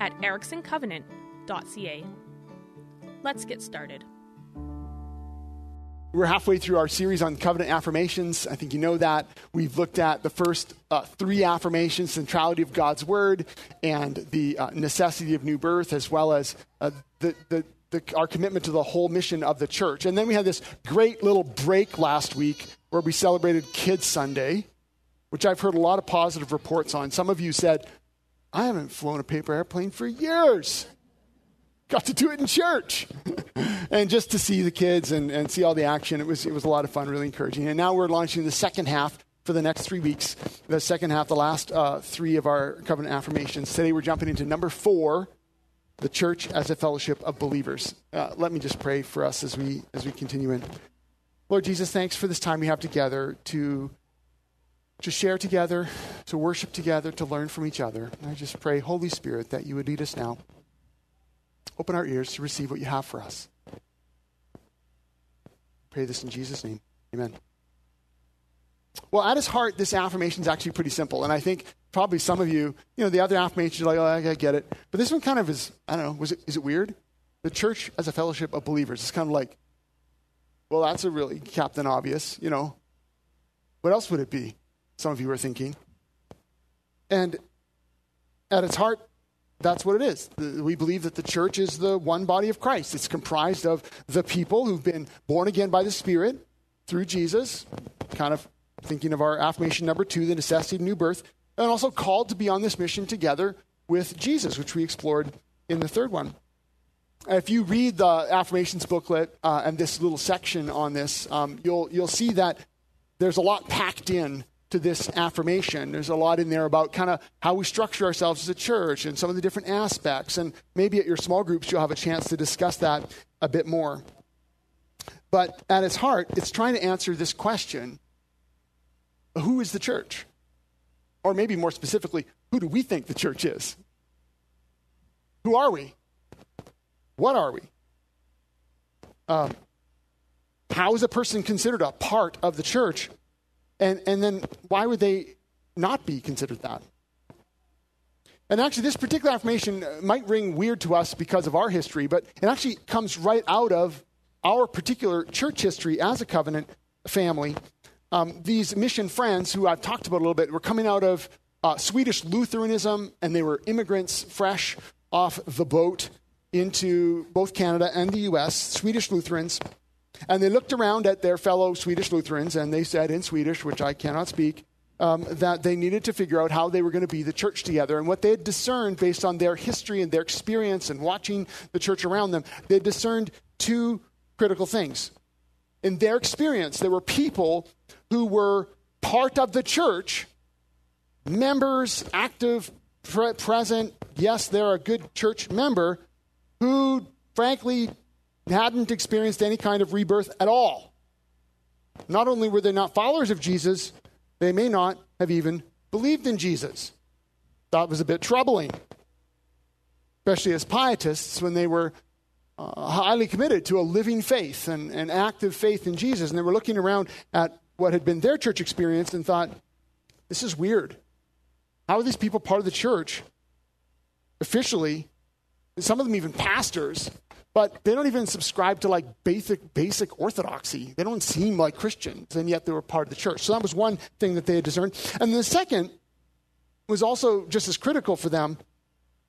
at ericksoncovenant.ca. Let's get started. We're halfway through our series on covenant affirmations. I think you know that. We've looked at the first uh, three affirmations centrality of God's word and the uh, necessity of new birth, as well as uh, the, the, the, our commitment to the whole mission of the church. And then we had this great little break last week where we celebrated Kids Sunday, which I've heard a lot of positive reports on. Some of you said, I haven't flown a paper airplane for years. Got to do it in church. and just to see the kids and, and see all the action, it was, it was a lot of fun, really encouraging. And now we're launching the second half for the next three weeks. The second half, the last uh, three of our covenant affirmations. Today we're jumping into number four the church as a fellowship of believers. Uh, let me just pray for us as we, as we continue in. Lord Jesus, thanks for this time we have together to to share together, to worship together, to learn from each other. And I just pray, Holy Spirit, that you would lead us now. Open our ears to receive what you have for us. Pray this in Jesus' name. Amen. Well, at his heart, this affirmation is actually pretty simple. And I think probably some of you, you know, the other affirmations are like, oh, I get it. But this one kind of is, I don't know, was it, is it weird? The church as a fellowship of believers. It's kind of like, well, that's a really Captain Obvious, you know. What else would it be? Some of you are thinking. And at its heart, that's what it is. We believe that the church is the one body of Christ. It's comprised of the people who've been born again by the Spirit through Jesus, kind of thinking of our affirmation number two, the necessity of new birth, and also called to be on this mission together with Jesus, which we explored in the third one. If you read the affirmations booklet uh, and this little section on this, um, you'll, you'll see that there's a lot packed in to this affirmation. There's a lot in there about kind of how we structure ourselves as a church and some of the different aspects. And maybe at your small groups, you'll have a chance to discuss that a bit more. But at its heart, it's trying to answer this question who is the church? Or maybe more specifically, who do we think the church is? Who are we? What are we? Um, how is a person considered a part of the church? And, and then why would they not be considered that? And actually, this particular affirmation might ring weird to us because of our history, but it actually comes right out of our particular church history as a covenant family. Um, these mission friends, who I've talked about a little bit, were coming out of uh, Swedish Lutheranism, and they were immigrants fresh off the boat into both Canada and the U.S., Swedish Lutherans. And they looked around at their fellow Swedish Lutherans and they said in Swedish, which I cannot speak, um, that they needed to figure out how they were going to be the church together. And what they had discerned based on their history and their experience and watching the church around them, they discerned two critical things. In their experience, there were people who were part of the church, members, active, pre- present, yes, they're a good church member, who frankly hadn't experienced any kind of rebirth at all. Not only were they not followers of Jesus, they may not have even believed in Jesus. That was a bit troubling, especially as pietists when they were uh, highly committed to a living faith and an active faith in Jesus. And they were looking around at what had been their church experience and thought, this is weird. How are these people part of the church officially? Some of them even pastors but they don't even subscribe to like basic basic orthodoxy. They don't seem like Christians, and yet they were part of the church. So that was one thing that they had discerned. And the second was also just as critical for them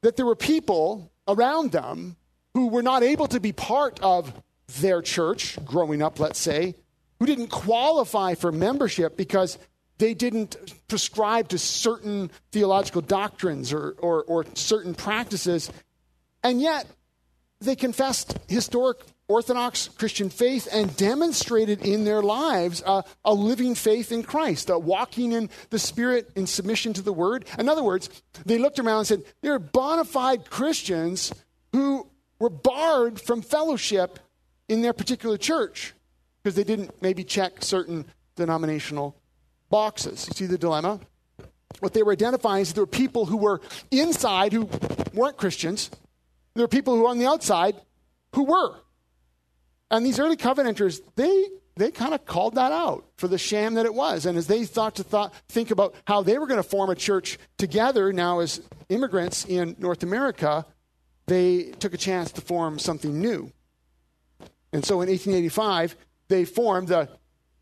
that there were people around them who were not able to be part of their church growing up, let's say, who didn't qualify for membership because they didn't prescribe to certain theological doctrines or, or, or certain practices. And yet, they confessed historic Orthodox Christian faith and demonstrated in their lives uh, a living faith in Christ, uh, walking in the Spirit in submission to the Word. In other words, they looked around and said, they're bona fide Christians who were barred from fellowship in their particular church because they didn't maybe check certain denominational boxes. You see the dilemma? What they were identifying is there were people who were inside who weren't Christians, there are people who on the outside who were. And these early covenanters, they they kind of called that out for the sham that it was. And as they thought to thought, think about how they were going to form a church together now as immigrants in North America, they took a chance to form something new. And so in 1885, they formed the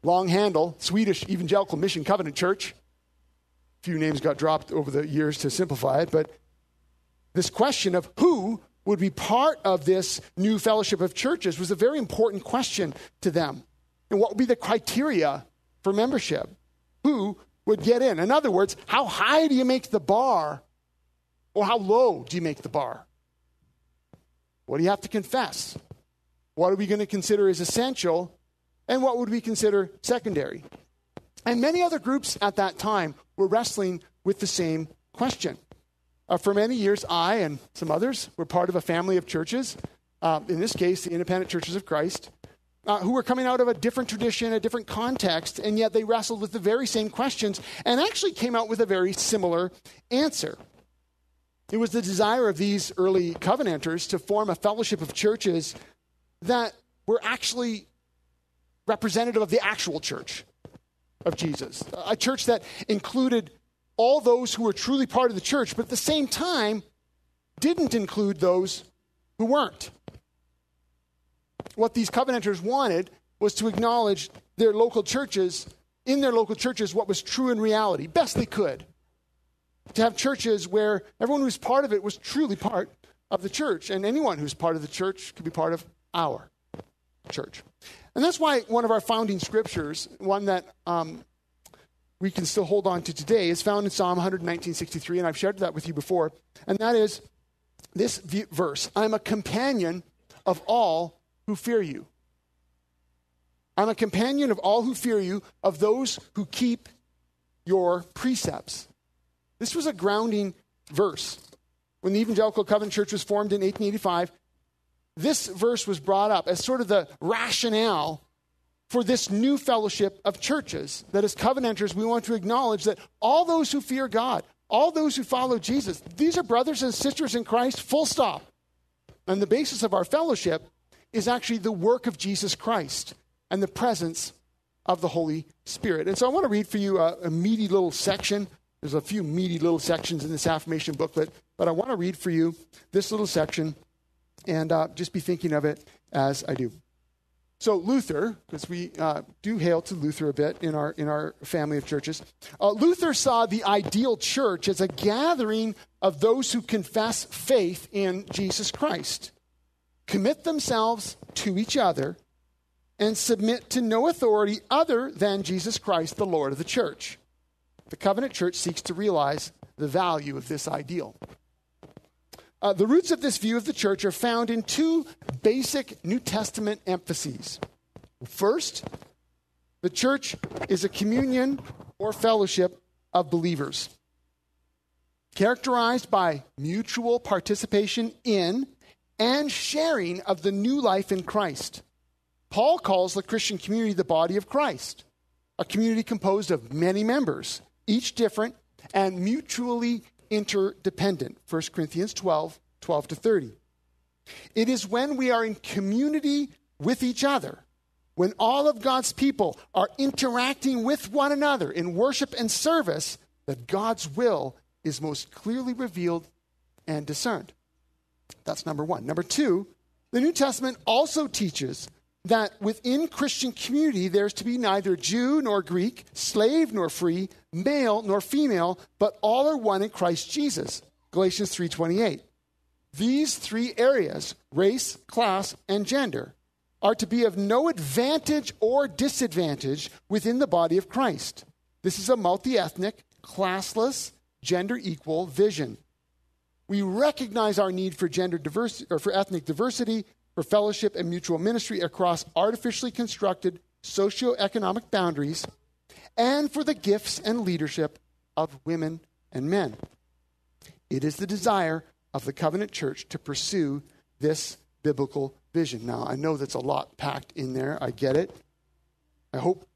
long handle Swedish Evangelical Mission Covenant Church. A few names got dropped over the years to simplify it, but this question of who would be part of this new fellowship of churches was a very important question to them. And what would be the criteria for membership? Who would get in? In other words, how high do you make the bar or how low do you make the bar? What do you have to confess? What are we going to consider as essential? And what would we consider secondary? And many other groups at that time were wrestling with the same question. Uh, for many years, I and some others were part of a family of churches, uh, in this case, the Independent Churches of Christ, uh, who were coming out of a different tradition, a different context, and yet they wrestled with the very same questions and actually came out with a very similar answer. It was the desire of these early covenanters to form a fellowship of churches that were actually representative of the actual church of Jesus, a church that included all those who were truly part of the church, but at the same time didn't include those who weren't. What these covenanters wanted was to acknowledge their local churches, in their local churches, what was true in reality, best they could. To have churches where everyone who's part of it was truly part of the church, and anyone who's part of the church could be part of our church. And that's why one of our founding scriptures, one that um, we can still hold on to today is found in Psalm 119.63, and I've shared that with you before. And that is this verse I'm a companion of all who fear you. I'm a companion of all who fear you, of those who keep your precepts. This was a grounding verse. When the Evangelical Covenant Church was formed in 1885, this verse was brought up as sort of the rationale for this new fellowship of churches that as covenanters we want to acknowledge that all those who fear God, all those who follow Jesus, these are brothers and sisters in Christ, full stop. And the basis of our fellowship is actually the work of Jesus Christ and the presence of the Holy Spirit. And so I want to read for you a, a meaty little section. There's a few meaty little sections in this affirmation booklet, but I want to read for you this little section and uh, just be thinking of it as I do. So Luther, because we uh, do hail to Luther a bit in our in our family of churches, uh, Luther saw the ideal church as a gathering of those who confess faith in Jesus Christ, commit themselves to each other, and submit to no authority other than Jesus Christ, the Lord of the church. The covenant church seeks to realize the value of this ideal. Uh, the roots of this view of the church are found in two basic New Testament emphases. First, the church is a communion or fellowship of believers, characterized by mutual participation in and sharing of the new life in Christ. Paul calls the Christian community the body of Christ, a community composed of many members, each different and mutually interdependent. 1 Corinthians 12, 12 to 30. It is when we are in community with each other, when all of God's people are interacting with one another in worship and service, that God's will is most clearly revealed and discerned. That's number one. Number two, the New Testament also teaches that within Christian community there's to be neither Jew nor Greek, slave nor free, male nor female, but all are one in Christ Jesus. Galatians 3:28. These three areas, race, class, and gender, are to be of no advantage or disadvantage within the body of Christ. This is a multi-ethnic, classless, gender equal vision. We recognize our need for gender diversity or for ethnic diversity for fellowship and mutual ministry across artificially constructed socioeconomic boundaries, and for the gifts and leadership of women and men. It is the desire of the covenant church to pursue this biblical vision. Now, I know that's a lot packed in there. I get it. I hope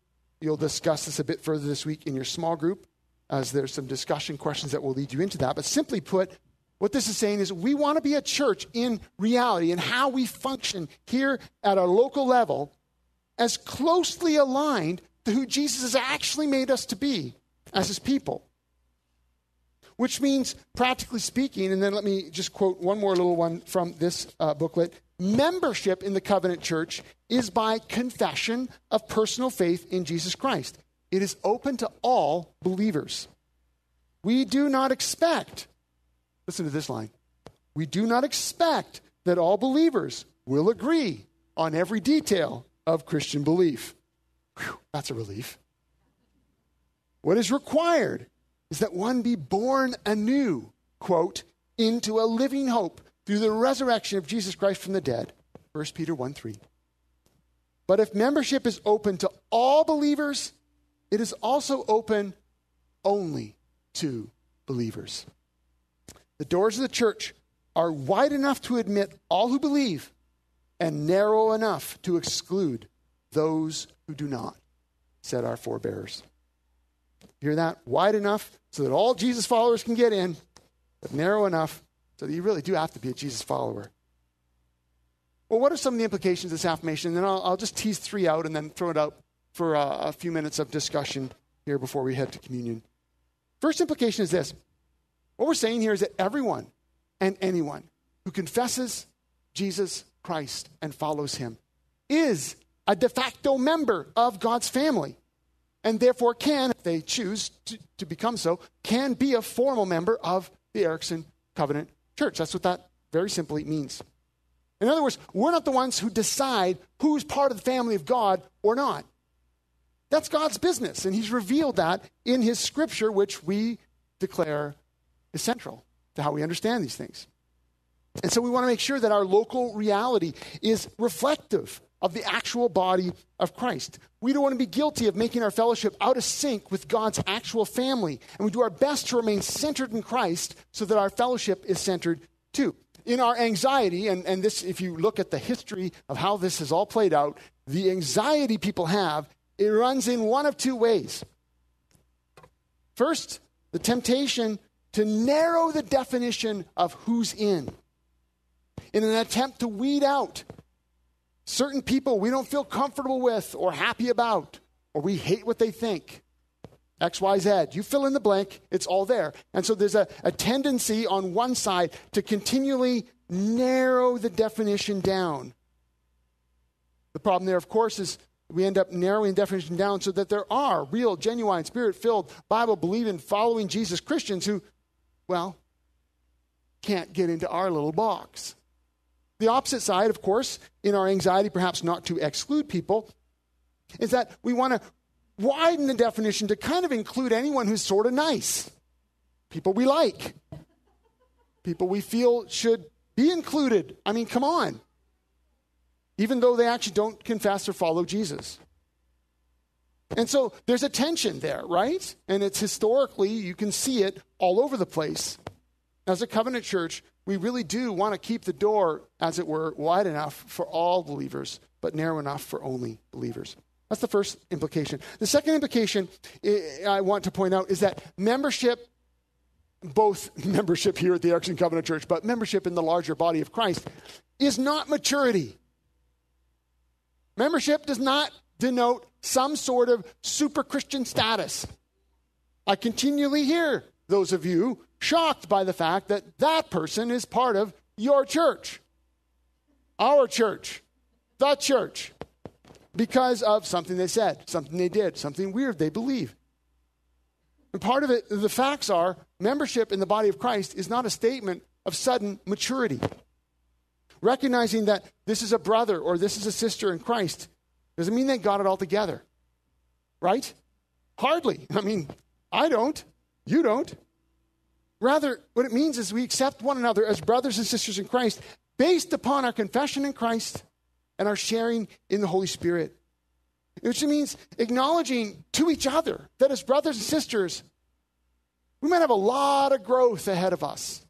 you'll discuss this a bit further this week in your small group, as there's some discussion questions that will lead you into that. But simply put, what this is saying is we want to be a church in reality and how we function here at our local level as closely aligned to who Jesus has actually made us to be as his people. Which means, practically speaking, and then let me just quote one more little one from this uh, booklet membership in the covenant church is by confession of personal faith in Jesus Christ. It is open to all believers. We do not expect, listen to this line, we do not expect that all believers will agree on every detail of Christian belief. Whew, that's a relief. What is required is that one be born anew, quote, into a living hope through the resurrection of Jesus Christ from the dead. 1 Peter 1 3. But if membership is open to all believers, it is also open only to believers. The doors of the church are wide enough to admit all who believe and narrow enough to exclude those who do not, said our forebears. Hear that? Wide enough so that all Jesus followers can get in, but narrow enough so that you really do have to be a Jesus follower. Well, what are some of the implications of this affirmation? And then I'll, I'll just tease three out and then throw it out for uh, a few minutes of discussion here before we head to communion. First implication is this what we're saying here is that everyone and anyone who confesses Jesus Christ and follows him is a de facto member of God's family and therefore can, if they choose to, to become so, can be a formal member of the Erickson Covenant Church. That's what that very simply means. In other words, we're not the ones who decide who's part of the family of God or not. That's God's business, and He's revealed that in His scripture, which we declare is central to how we understand these things. And so we want to make sure that our local reality is reflective of the actual body of Christ. We don't want to be guilty of making our fellowship out of sync with God's actual family. And we do our best to remain centered in Christ so that our fellowship is centered too. In our anxiety, and, and this, if you look at the history of how this has all played out, the anxiety people have, it runs in one of two ways. First, the temptation to narrow the definition of who's in in an attempt to weed out certain people we don't feel comfortable with or happy about, or we hate what they think. X, Y, Z. You fill in the blank, it's all there. And so there's a, a tendency on one side to continually narrow the definition down. The problem there, of course, is we end up narrowing the definition down so that there are real, genuine, spirit filled, Bible believing, following Jesus Christians who, well, can't get into our little box. The opposite side, of course, in our anxiety, perhaps not to exclude people, is that we want to widen the definition to kind of include anyone who's sort of nice, people we like, people we feel should be included. I mean, come on. Even though they actually don't confess or follow Jesus. And so there's a tension there, right? And it's historically, you can see it all over the place. As a covenant church, we really do want to keep the door, as it were, wide enough for all believers, but narrow enough for only believers. That's the first implication. The second implication I want to point out is that membership, both membership here at the Erickson Covenant Church, but membership in the larger body of Christ, is not maturity. Membership does not denote some sort of super Christian status. I continually hear those of you shocked by the fact that that person is part of your church, our church, the church, because of something they said, something they did, something weird they believe. And part of it, the facts are membership in the body of Christ is not a statement of sudden maturity. Recognizing that this is a brother or this is a sister in Christ doesn't mean they got it all together. Right? Hardly. I mean, I don't. You don't. Rather, what it means is we accept one another as brothers and sisters in Christ based upon our confession in Christ and our sharing in the Holy Spirit. Which means acknowledging to each other that as brothers and sisters, we might have a lot of growth ahead of us,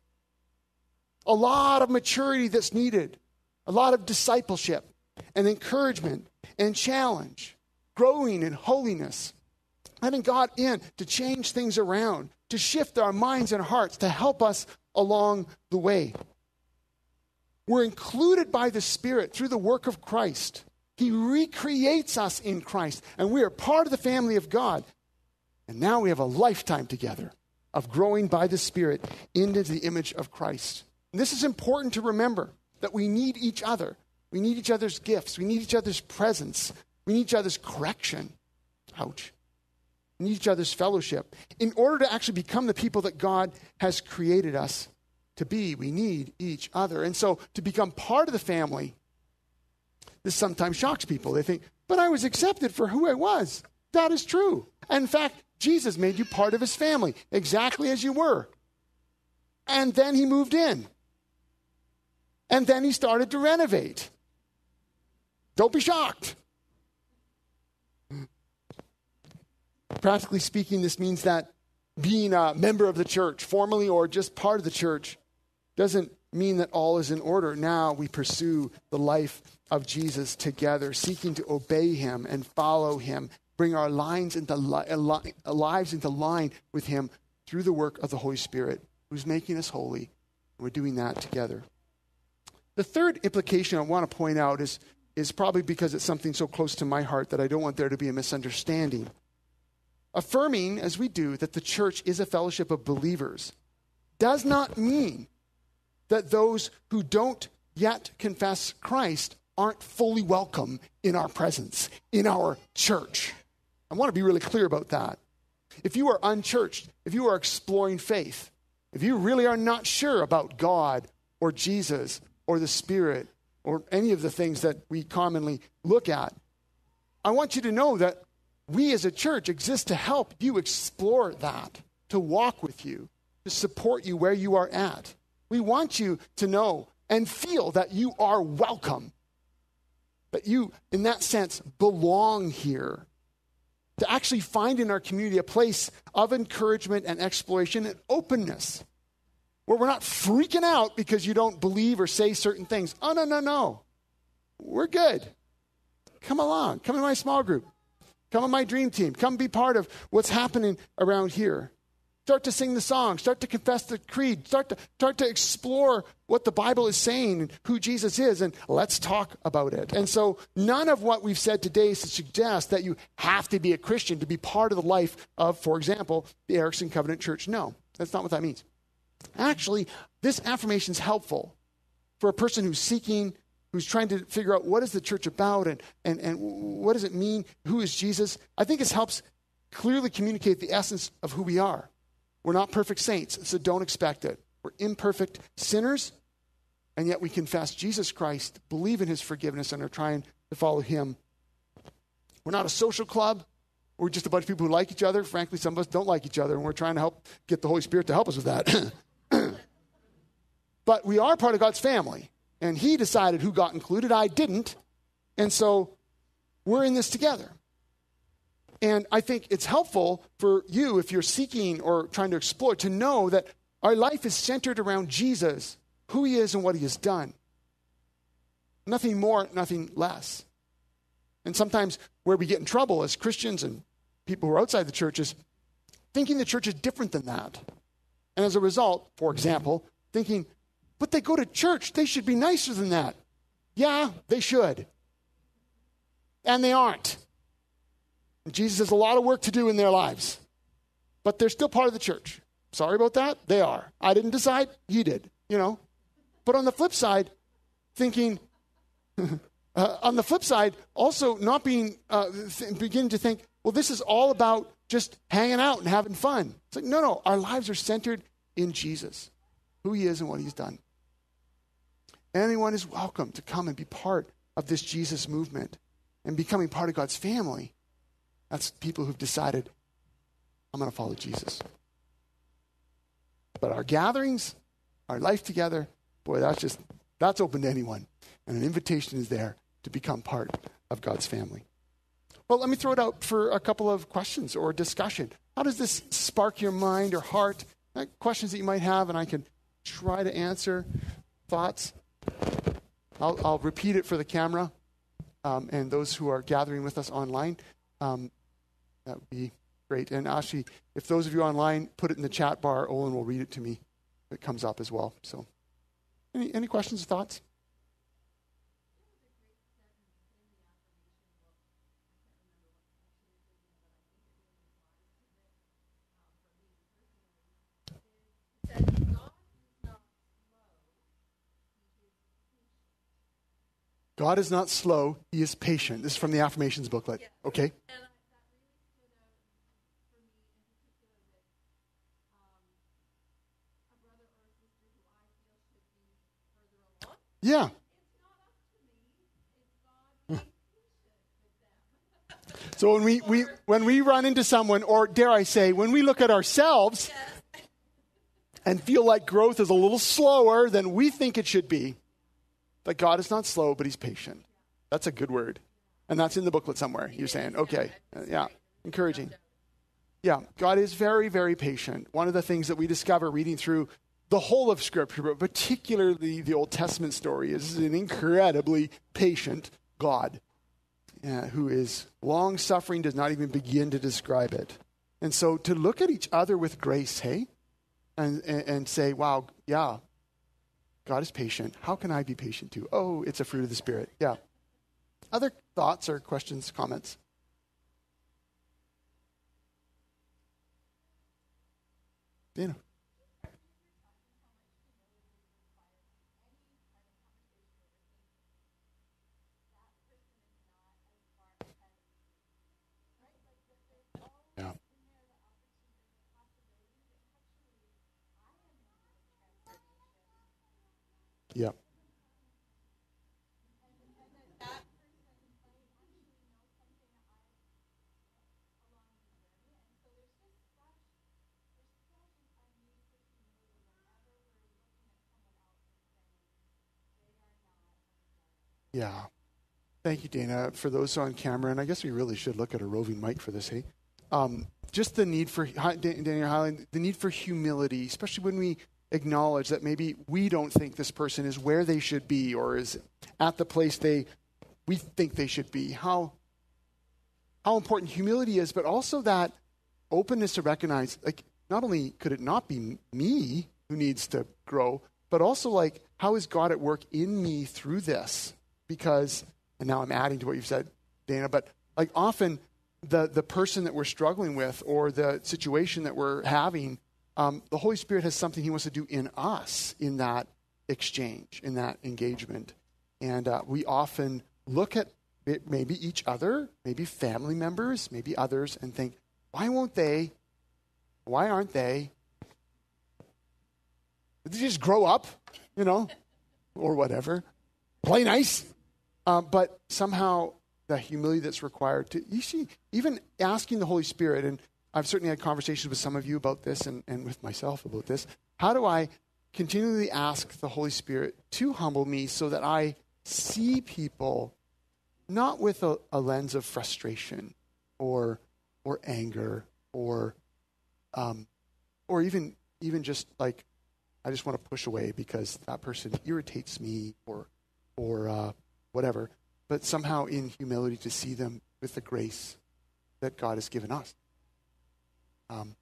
a lot of maturity that's needed, a lot of discipleship and encouragement and challenge, growing in holiness, letting God in to change things around, to shift our minds and hearts, to help us along the way. We're included by the Spirit through the work of Christ. He recreates us in Christ, and we are part of the family of God. And now we have a lifetime together of growing by the Spirit into the image of Christ. And this is important to remember that we need each other. We need each other's gifts. We need each other's presence. We need each other's correction. Ouch. We need each other's fellowship. In order to actually become the people that God has created us to be, we need each other. And so to become part of the family, this sometimes shocks people. They think, but I was accepted for who I was. That is true. In fact, Jesus made you part of his family, exactly as you were. And then he moved in. And then he started to renovate. Don't be shocked. Practically speaking, this means that being a member of the church, formally or just part of the church, doesn't mean that all is in order. Now we pursue the life of Jesus together, seeking to obey him and follow him, bring our lines into li- lives into line with him through the work of the Holy Spirit, who's making us holy. We're doing that together. The third implication I want to point out is, is probably because it's something so close to my heart that I don't want there to be a misunderstanding. Affirming, as we do, that the church is a fellowship of believers does not mean that those who don't yet confess Christ aren't fully welcome in our presence, in our church. I want to be really clear about that. If you are unchurched, if you are exploring faith, if you really are not sure about God or Jesus or the Spirit or any of the things that we commonly look at, I want you to know that we as a church exist to help you explore that, to walk with you, to support you where you are at. We want you to know and feel that you are welcome, that you, in that sense, belong here. To actually find in our community a place of encouragement and exploration and openness where we're not freaking out because you don't believe or say certain things. Oh, no, no, no. We're good. Come along. Come to my small group. Come on my dream team. Come be part of what's happening around here. Start to sing the song. Start to confess the creed. Start to, start to explore what the Bible is saying and who Jesus is, and let's talk about it. And so, none of what we've said today is to suggest that you have to be a Christian to be part of the life of, for example, the Erickson Covenant Church. No, that's not what that means. Actually, this affirmation is helpful for a person who's seeking, who's trying to figure out what is the church about and, and, and what does it mean? Who is Jesus? I think this helps clearly communicate the essence of who we are. We're not perfect saints, so don't expect it. We're imperfect sinners, and yet we confess Jesus Christ, believe in his forgiveness, and are trying to follow him. We're not a social club. We're just a bunch of people who like each other. Frankly, some of us don't like each other, and we're trying to help get the Holy Spirit to help us with that. but we are part of God's family, and He decided who got included. I didn't. And so we're in this together. And I think it's helpful for you, if you're seeking or trying to explore, to know that our life is centered around Jesus, who he is and what he has done. Nothing more, nothing less. And sometimes where we get in trouble as Christians and people who are outside the church is thinking the church is different than that. And as a result, for example, thinking, but they go to church, they should be nicer than that. Yeah, they should. And they aren't. Jesus has a lot of work to do in their lives, but they're still part of the church. Sorry about that. They are. I didn't decide. He did, you know. But on the flip side, thinking, uh, on the flip side, also not being, uh, th- beginning to think, well, this is all about just hanging out and having fun. It's like, no, no, our lives are centered in Jesus, who he is and what he's done. Anyone is welcome to come and be part of this Jesus movement and becoming part of God's family. That's people who've decided, I'm going to follow Jesus. But our gatherings, our life together, boy, that's just That's open to anyone. And an invitation is there to become part of God's family. Well, let me throw it out for a couple of questions or discussion. How does this spark your mind or heart? Uh, questions that you might have, and I can try to answer. Thoughts? I'll, I'll repeat it for the camera um, and those who are gathering with us online. Um, that would be great. And actually, if those of you online put it in the chat bar, Olin will read it to me. It comes up as well. So, any, any questions or thoughts? God is not slow, He is patient. This is from the affirmations booklet. Okay? Yeah. Hmm. So when we, we when we run into someone, or dare I say, when we look at ourselves and feel like growth is a little slower than we think it should be, that God is not slow, but He's patient. That's a good word. And that's in the booklet somewhere. You're saying, okay, uh, yeah, encouraging. Yeah, God is very, very patient. One of the things that we discover reading through the whole of Scripture, but particularly the Old Testament story, is an incredibly patient God uh, who is long suffering, does not even begin to describe it. And so to look at each other with grace, hey, and, and, and say, wow, yeah, God is patient. How can I be patient too? Oh, it's a fruit of the Spirit. Yeah. Other thoughts or questions, comments? Dana. Yeah. Yeah. Thank you, Dana. For those on camera, and I guess we really should look at a roving mic for this, hey? Um, just the need for, Daniel Highland, the need for humility, especially when we acknowledge that maybe we don't think this person is where they should be or is at the place they we think they should be. How how important humility is, but also that openness to recognize like not only could it not be me who needs to grow, but also like how is God at work in me through this? Because and now I'm adding to what you've said, Dana, but like often the the person that we're struggling with or the situation that we're having um, the Holy Spirit has something He wants to do in us in that exchange, in that engagement. And uh, we often look at maybe each other, maybe family members, maybe others, and think, why won't they? Why aren't they? Did they just grow up, you know, or whatever? Play nice. Uh, but somehow the humility that's required to, you see, even asking the Holy Spirit, and I've certainly had conversations with some of you about this and, and with myself about this. How do I continually ask the Holy Spirit to humble me so that I see people not with a, a lens of frustration or, or anger or, um, or even, even just like, I just want to push away because that person irritates me or, or uh, whatever, but somehow in humility to see them with the grace that God has given us. Um.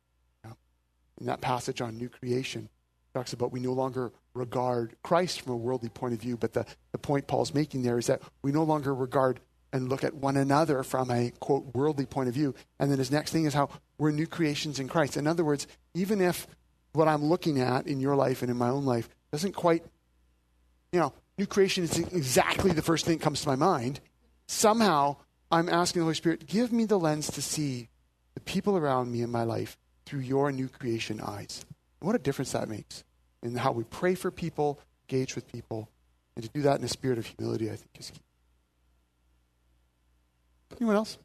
In that passage on new creation, talks about we no longer regard Christ from a worldly point of view, but the, the point Paul's making there is that we no longer regard and look at one another from a quote worldly point of view. And then his next thing is how we're new creations in Christ. In other words, even if what I'm looking at in your life and in my own life doesn't quite, you know, new creation is exactly the first thing that comes to my mind, somehow I'm asking the Holy Spirit, give me the lens to see the people around me in my life through your new creation eyes. What a difference that makes in how we pray for people, engage with people, and to do that in a spirit of humility, I think is key. Anyone else?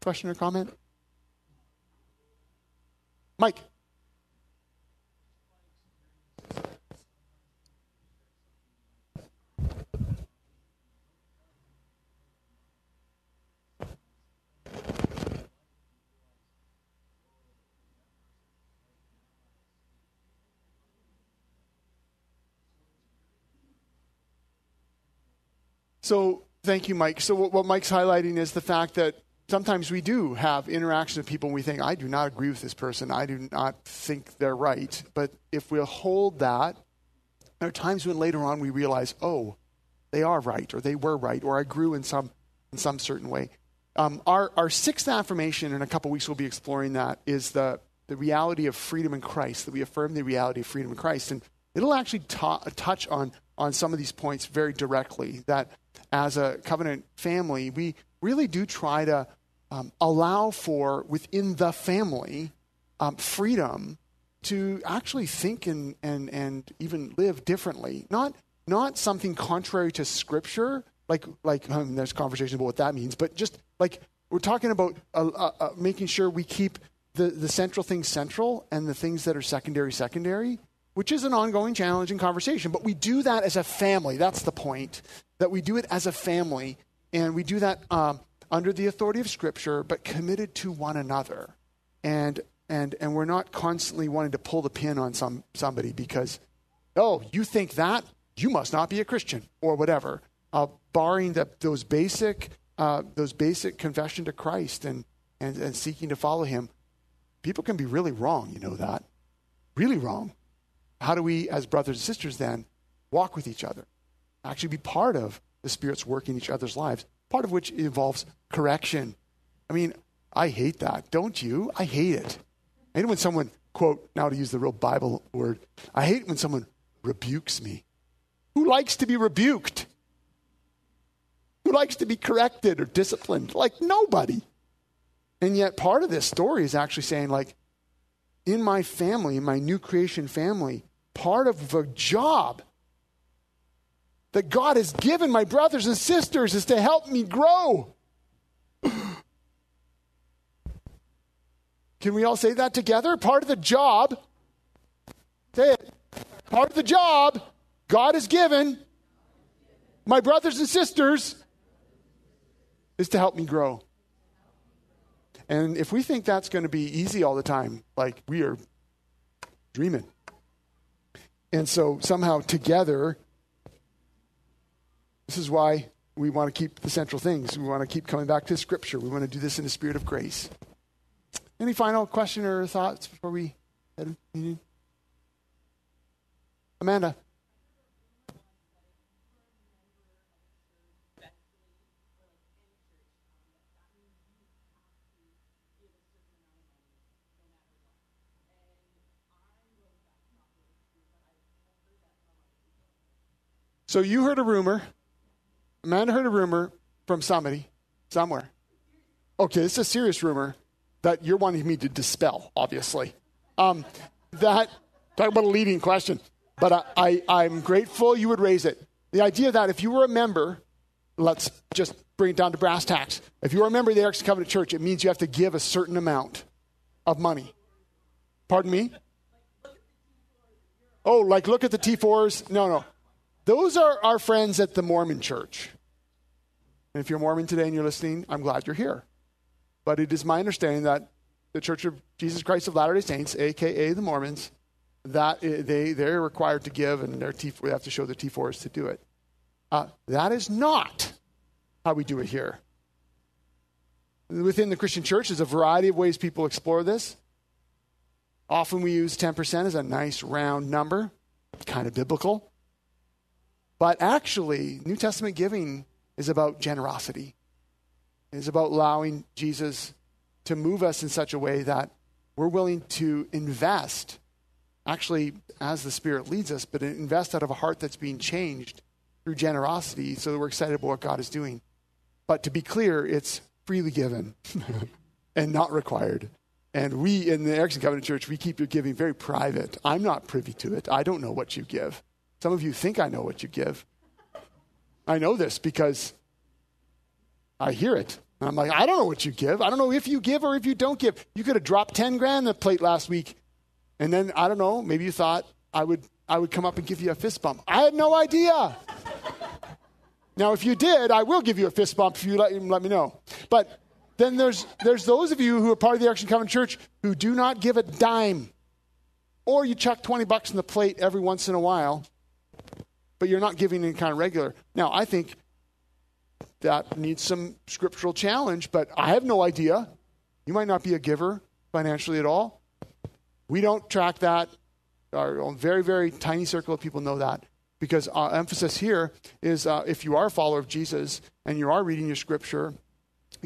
Question or comment? Mike. So thank you, Mike. So what, Mike's highlighting is the fact that sometimes we do have interactions with people and we think, I do not agree with this person. I do not think they're right. But if we'll hold that, there are times when later on we realize, oh, they are right, or they were right, or I grew in some in some certain way. Um, our, our sixth affirmation, in a couple weeks we'll be exploring that, is the, the reality of freedom in Christ, that we affirm the reality of freedom in Christ. And it'll actually ta- touch on, on some of these points very directly, that as a covenant family, we really do try to um, allow for, within the family, um, freedom to actually think and, and, and even live differently. Not, not something contrary to Scripture, like, like um, there's conversation about what that means, but just like we're talking about uh, uh, uh, making sure we keep the, the central things central and the things that are secondary, secondary, which is an ongoing challenging conversation. But we do that as a family. That's the point, that we do it as a family, and we do that um, under the authority of Scripture, but committed to one another. And and and we're not constantly wanting to pull the pin on some somebody because oh you think that you must not be a christian or whatever uh, barring the, those basic uh, those basic confession to christ and, and and seeking to follow him people can be really wrong you know that really wrong how do we as brothers and sisters then walk with each other actually be part of the spirit's work in each other's lives part of which involves correction i mean i hate that don't you i hate it I hate when someone, quote, now to use the real Bible word, I hate when someone rebukes me. Who likes to be rebuked? Who likes to be corrected or disciplined? Like nobody. And yet, part of this story is actually saying, like, in my family, in my new creation family, part of the job that God has given my brothers and sisters is to help me grow. Can we all say that together? Part of the job, say it, part of the job God has given my brothers and sisters is to help me grow. And if we think that's going to be easy all the time, like we are dreaming. And so somehow together, this is why we want to keep the central things. We want to keep coming back to Scripture. We want to do this in the spirit of grace. Any final question or thoughts before we head? Amanda. So you heard a rumor. Amanda heard a rumor from somebody, somewhere. Okay, this is a serious rumor that you're wanting me to dispel, obviously. Um, that, talk about a leading question, but I, I, I'm grateful you would raise it. The idea that if you were a member, let's just bring it down to brass tacks. If you're a member of the Erickson Covenant Church, it means you have to give a certain amount of money. Pardon me? Oh, like look at the T4s? No, no. Those are our friends at the Mormon church. And if you're Mormon today and you're listening, I'm glad you're here. But it is my understanding that the Church of Jesus Christ of Latter day Saints, aka the Mormons, that they, they're required to give and their T, they have to show their T4s to do it. Uh, that is not how we do it here. Within the Christian church, there's a variety of ways people explore this. Often we use 10% as a nice round number, kind of biblical. But actually, New Testament giving is about generosity is about allowing Jesus to move us in such a way that we're willing to invest, actually, as the Spirit leads us, but invest out of a heart that's being changed through generosity so that we're excited about what God is doing. But to be clear, it's freely given and not required. And we in the Erickson Covenant Church, we keep your giving very private. I'm not privy to it. I don't know what you give. Some of you think I know what you give. I know this because I hear it. And I'm like, I don't know what you give. I don't know if you give or if you don't give. You could have dropped 10 grand the plate last week. And then, I don't know, maybe you thought I would, I would come up and give you a fist bump. I had no idea. now, if you did, I will give you a fist bump if you let, let me know. But then there's, there's those of you who are part of the Erickson Covenant Church who do not give a dime. Or you chuck 20 bucks in the plate every once in a while, but you're not giving any kind of regular. Now, I think that needs some scriptural challenge, but I have no idea. You might not be a giver financially at all. We don't track that. Our very, very tiny circle of people know that because our emphasis here is uh, if you are a follower of Jesus and you are reading your scripture,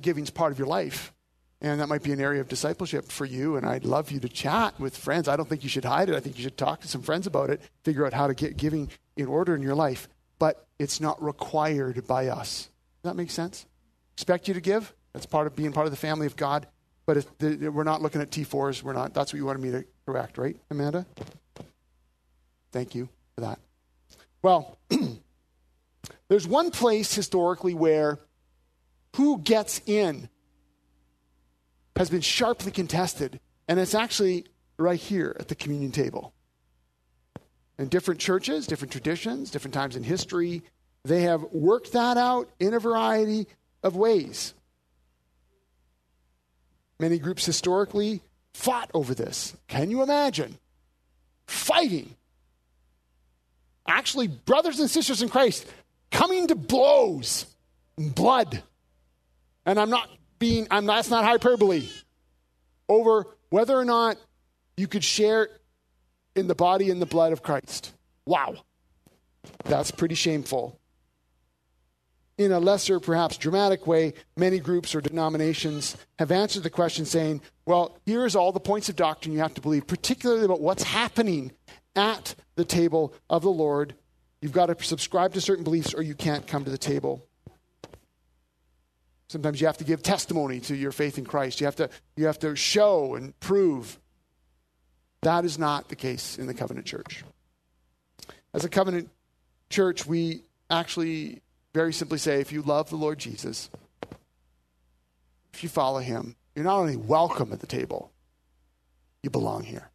giving is part of your life. And that might be an area of discipleship for you. And I'd love you to chat with friends. I don't think you should hide it. I think you should talk to some friends about it, figure out how to get giving in order in your life. But it's not required by us. Does that make sense? Expect you to give. That's part of being part of the family of God. But the, we're not looking at T4s. We're not. That's what you wanted me to correct, right, Amanda? Thank you for that. Well, there's one place historically where who gets in has been sharply contested, and it's actually right here at the communion table. In different churches, different traditions, different times in history, they have worked that out in a variety of ways. Many groups historically fought over this. Can you imagine fighting? Actually, brothers and sisters in Christ coming to blows, and blood. And I'm not being, I'm that's not hyperbole. Over whether or not you could share in the body and the blood of Christ. Wow. That's pretty shameful in a lesser, perhaps dramatic way, many groups or denominations have answered the question saying, well, here's all the points of doctrine you have to believe, particularly about what's happening at the table of the Lord. You've got to subscribe to certain beliefs or you can't come to the table. Sometimes you have to give testimony to your faith in Christ. You have to, you have to show and prove. That is not the case in the covenant church. As a covenant church, we actually very simply say if you love the Lord Jesus, if you follow him, you're not only welcome at the table, you belong here.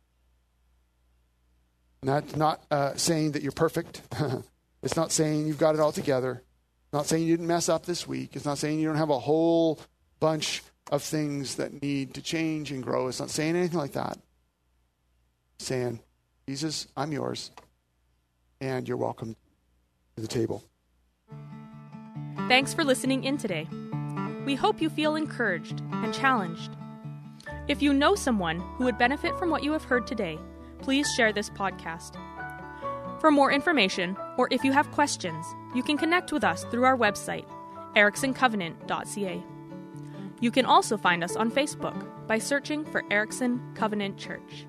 And that's not uh, saying that you're perfect. it's not saying you've got it all together. Not saying you didn't mess up this week. It's not saying you don't have a whole bunch of things that need to change and grow. It's not saying anything like that. It's saying, Jesus, I'm yours, and you're welcome to the table. Thanks for listening in today. We hope you feel encouraged and challenged. If you know someone who would benefit from what you have heard today, please share this podcast. For more information, or if you have questions, you can connect with us through our website, ericksoncovenant.ca. You can also find us on Facebook by searching for Erickson Covenant Church.